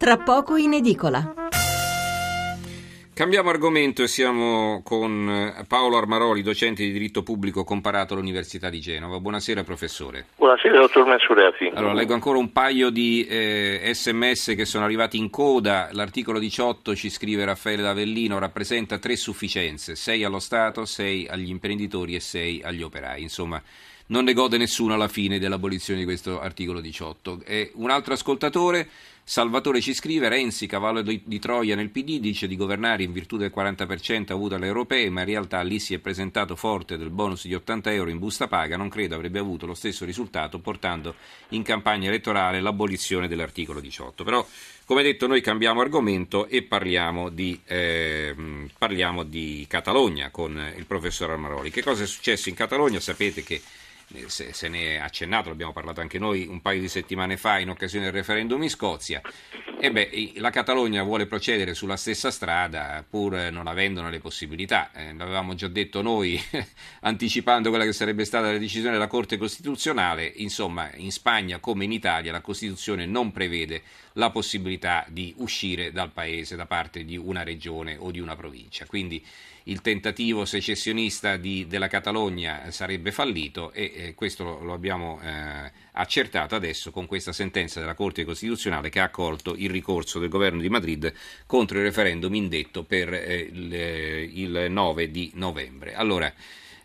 tra poco in edicola. Cambiamo argomento e siamo con eh, Paolo Armaroli, docente di diritto pubblico comparato all'Università di Genova. Buonasera professore. Buonasera dottor Mensurati. Allora, leggo ancora un paio di eh, sms che sono arrivati in coda. L'articolo 18 ci scrive Raffaele D'Avellino, rappresenta tre sufficienze, sei allo Stato, sei agli imprenditori e sei agli operai. Insomma, non ne gode nessuno alla fine dell'abolizione di questo articolo 18. E un altro ascoltatore, Salvatore ci scrive, Renzi, cavallo di, di, Troia nel PD, dice di governare in virtù del 40% avuto alle europee, ma in realtà lì si è presentato forte del bonus di 80 euro in busta paga, non credo avrebbe avuto lo stesso risultato portando in campagna elettorale l'abolizione dell'articolo 18. Però, come detto, noi cambiamo argomento e parliamo di, eh, parliamo di Catalogna con il professor Armaroli. Che cosa è successo in Catalogna? Sapete che se, se ne è accennato, l'abbiamo parlato anche noi un paio di settimane fa in occasione del referendum in Scozia. E beh, la Catalogna vuole procedere sulla stessa strada pur non avendone le possibilità. Eh, l'avevamo già detto noi, anticipando quella che sarebbe stata la decisione della Corte Costituzionale. Insomma, in Spagna come in Italia la Costituzione non prevede la possibilità di uscire dal paese da parte di una regione o di una provincia. Quindi il tentativo secessionista di, della Catalogna sarebbe fallito e questo lo, lo abbiamo eh, accertato adesso con questa sentenza della Corte Costituzionale che ha accolto il ricorso del governo di Madrid contro il referendum indetto per eh, il, eh, il, 9 di novembre. Allora,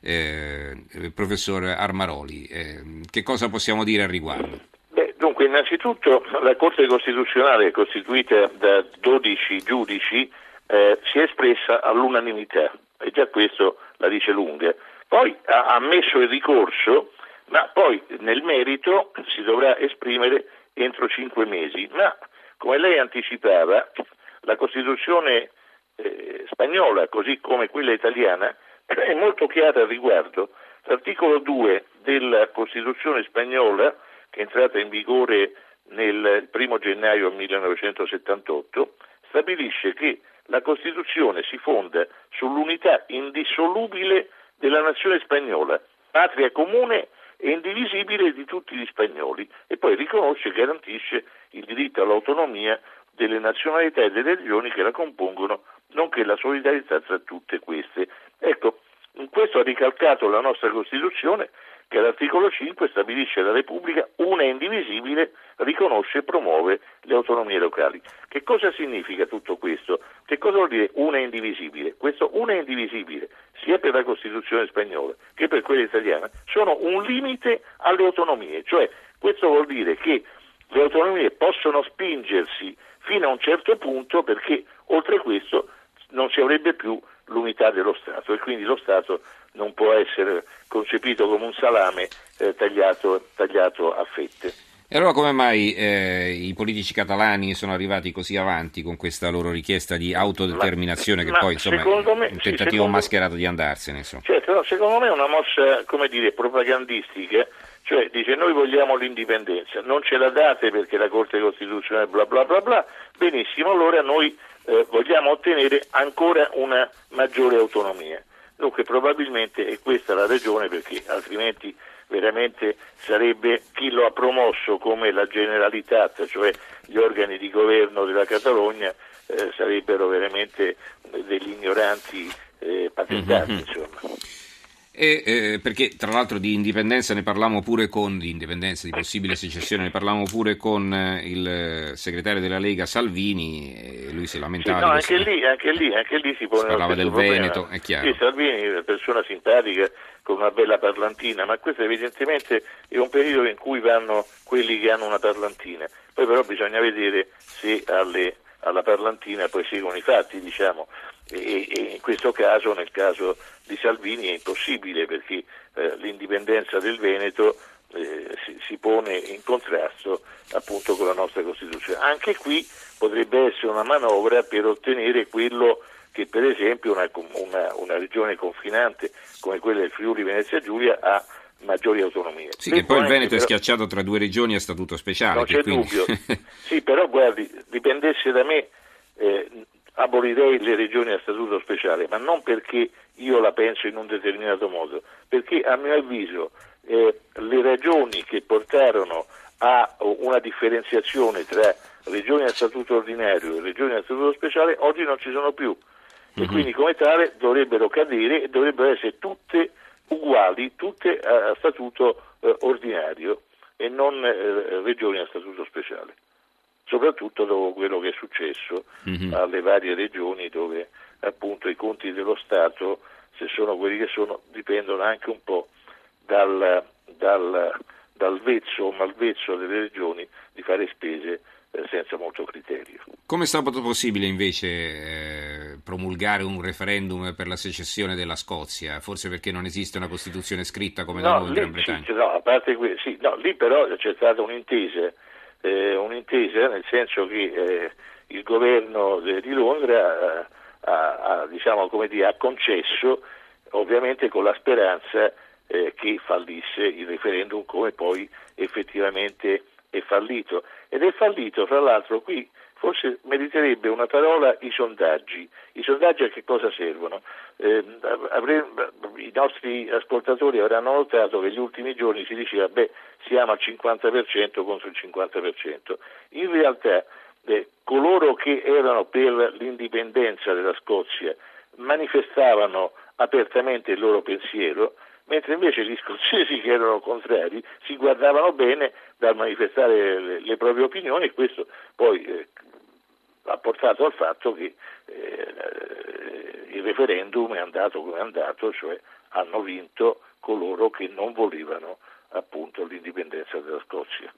eh, professor Armaroli, eh, che cosa possiamo dire al riguardo? Dunque, innanzitutto la Corte Costituzionale, costituita da 12 giudici, eh, si è espressa all'unanimità e già questo la dice lunga. Poi ha ammesso il ricorso, ma poi nel merito si dovrà esprimere entro cinque mesi. Ma come lei anticipava, la Costituzione eh, spagnola, così come quella italiana, è molto chiara al riguardo. L'articolo 2 della Costituzione spagnola, che è entrata in vigore nel 1 gennaio 1978, stabilisce che la Costituzione si fonda sull'unità indissolubile della nazione spagnola, patria comune e indivisibile di tutti gli spagnoli, e poi riconosce e garantisce il diritto all'autonomia delle nazionalità e delle regioni che la compongono, nonché la solidarietà tra tutte queste. Ecco, in questo ha ricalcato la nostra Costituzione che all'articolo 5 stabilisce la Repubblica una e indivisibile, riconosce e promuove le autonomie locali. Che cosa significa tutto questo? Che cosa vuol dire una e indivisibile? Questo una e indivisibile, sia per la Costituzione spagnola che per quella italiana, sono un limite alle autonomie, cioè questo vuol dire che le autonomie possono spingersi fino a un certo punto perché oltre questo non si avrebbe più l'unità dello Stato e quindi lo Stato non può essere concepito come un salame eh, tagliato, tagliato, a fette. E allora come mai eh, i politici catalani sono arrivati così avanti con questa loro richiesta di autodeterminazione ma, che ma poi insomma è un tentativo sì, mascherato di andarsene? Insomma. Certo, no, secondo me è una mossa, come dire, propagandistica, cioè dice noi vogliamo l'indipendenza, non ce la date perché la Corte Costituzionale bla bla bla bla, benissimo, allora noi eh, vogliamo ottenere ancora una maggiore autonomia. Dunque probabilmente è questa la ragione perché altrimenti veramente sarebbe chi lo ha promosso come la Generalitat, cioè gli organi di governo della Catalogna, eh, sarebbero veramente degli ignoranti eh, patentati. Mm-hmm. E, eh, perché tra l'altro di indipendenza ne parlavamo pure con di indipendenza, di possibile secessione ne parlavamo pure con eh, il segretario della Lega Salvini e lui si lamentava sì, no, anche, lì, anche, lì, anche lì si pone si parlava del problema. Veneto, è chiaro. Sì, Salvini è una persona simpatica con una bella parlantina, ma questo evidentemente è un periodo in cui vanno quelli che hanno una parlantina. Poi però bisogna vedere se alle, alla parlantina poi seguono i fatti, diciamo e, e, in questo caso, nel caso di Salvini, è impossibile perché eh, l'indipendenza del Veneto eh, si, si, pone in contrasto appunto con la nostra Costituzione. Anche qui potrebbe essere una manovra per ottenere quello che per esempio una, una, una regione confinante come quella del Friuli Venezia Giulia ha maggiori autonomie. Sì, che poi il Veneto però, è schiacciato tra due regioni a statuto speciale. Non c'è quindi... dubbio. sì, però guardi, dipendesse da me, eh, abolirei le regioni a statuto speciale, ma non perché io la penso in un determinato modo, perché a mio avviso eh, le ragioni che portarono a una differenziazione tra regioni a statuto ordinario e regioni a statuto speciale, oggi non ci sono più e mm-hmm. quindi come tale dovrebbero cadere e dovrebbero essere tutte uguali, tutte a statuto eh, ordinario e non eh, regioni a statuto speciale, soprattutto dopo quello che è successo mm-hmm. alle varie regioni dove appunto i conti dello Stato, se sono quelli che sono, dipendono anche un po' dal, dal, dal vezzo o malvezzo delle regioni di fare spese eh, senza molto criterio. Come è stato possibile invece eh, promulgare un referendum per la secessione della Scozia? Forse perché non esiste una Costituzione scritta come no, da noi in Gran Bretagna? Sì, no, a parte que- sì, no, lì però c'è stata un'intesa, eh, un'intesa nel senso che eh, il governo de- di Londra eh, ha, ha, diciamo, dire, ha, concesso, ovviamente con la speranza eh, che fallisse il referendum come poi effettivamente è fallito. Ed è fallito, fra l'altro, qui forse meriterebbe una parola i sondaggi. I sondaggi a che cosa servono? Eh, avrei, I nostri ascoltatori avranno notato che negli ultimi giorni si diceva beh siamo al 50% contro il 50%. In realtà eh, coloro che erano per l'indipendenza della Scozia manifestavano apertamente il loro pensiero, mentre invece gli scozzesi che erano contrari si guardavano bene dal manifestare le, le proprie opinioni e questo poi eh, ha portato al fatto che eh, il referendum è andato come è andato, cioè hanno vinto coloro che non volevano appunto l'indipendenza della Scozia.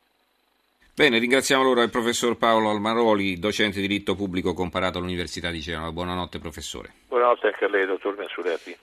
Bene, ringraziamo allora il professor Paolo Almaroli, docente di diritto pubblico comparato all'Università di Genova. Buonanotte professore. Buonanotte anche a lei, dottor Mensuretti.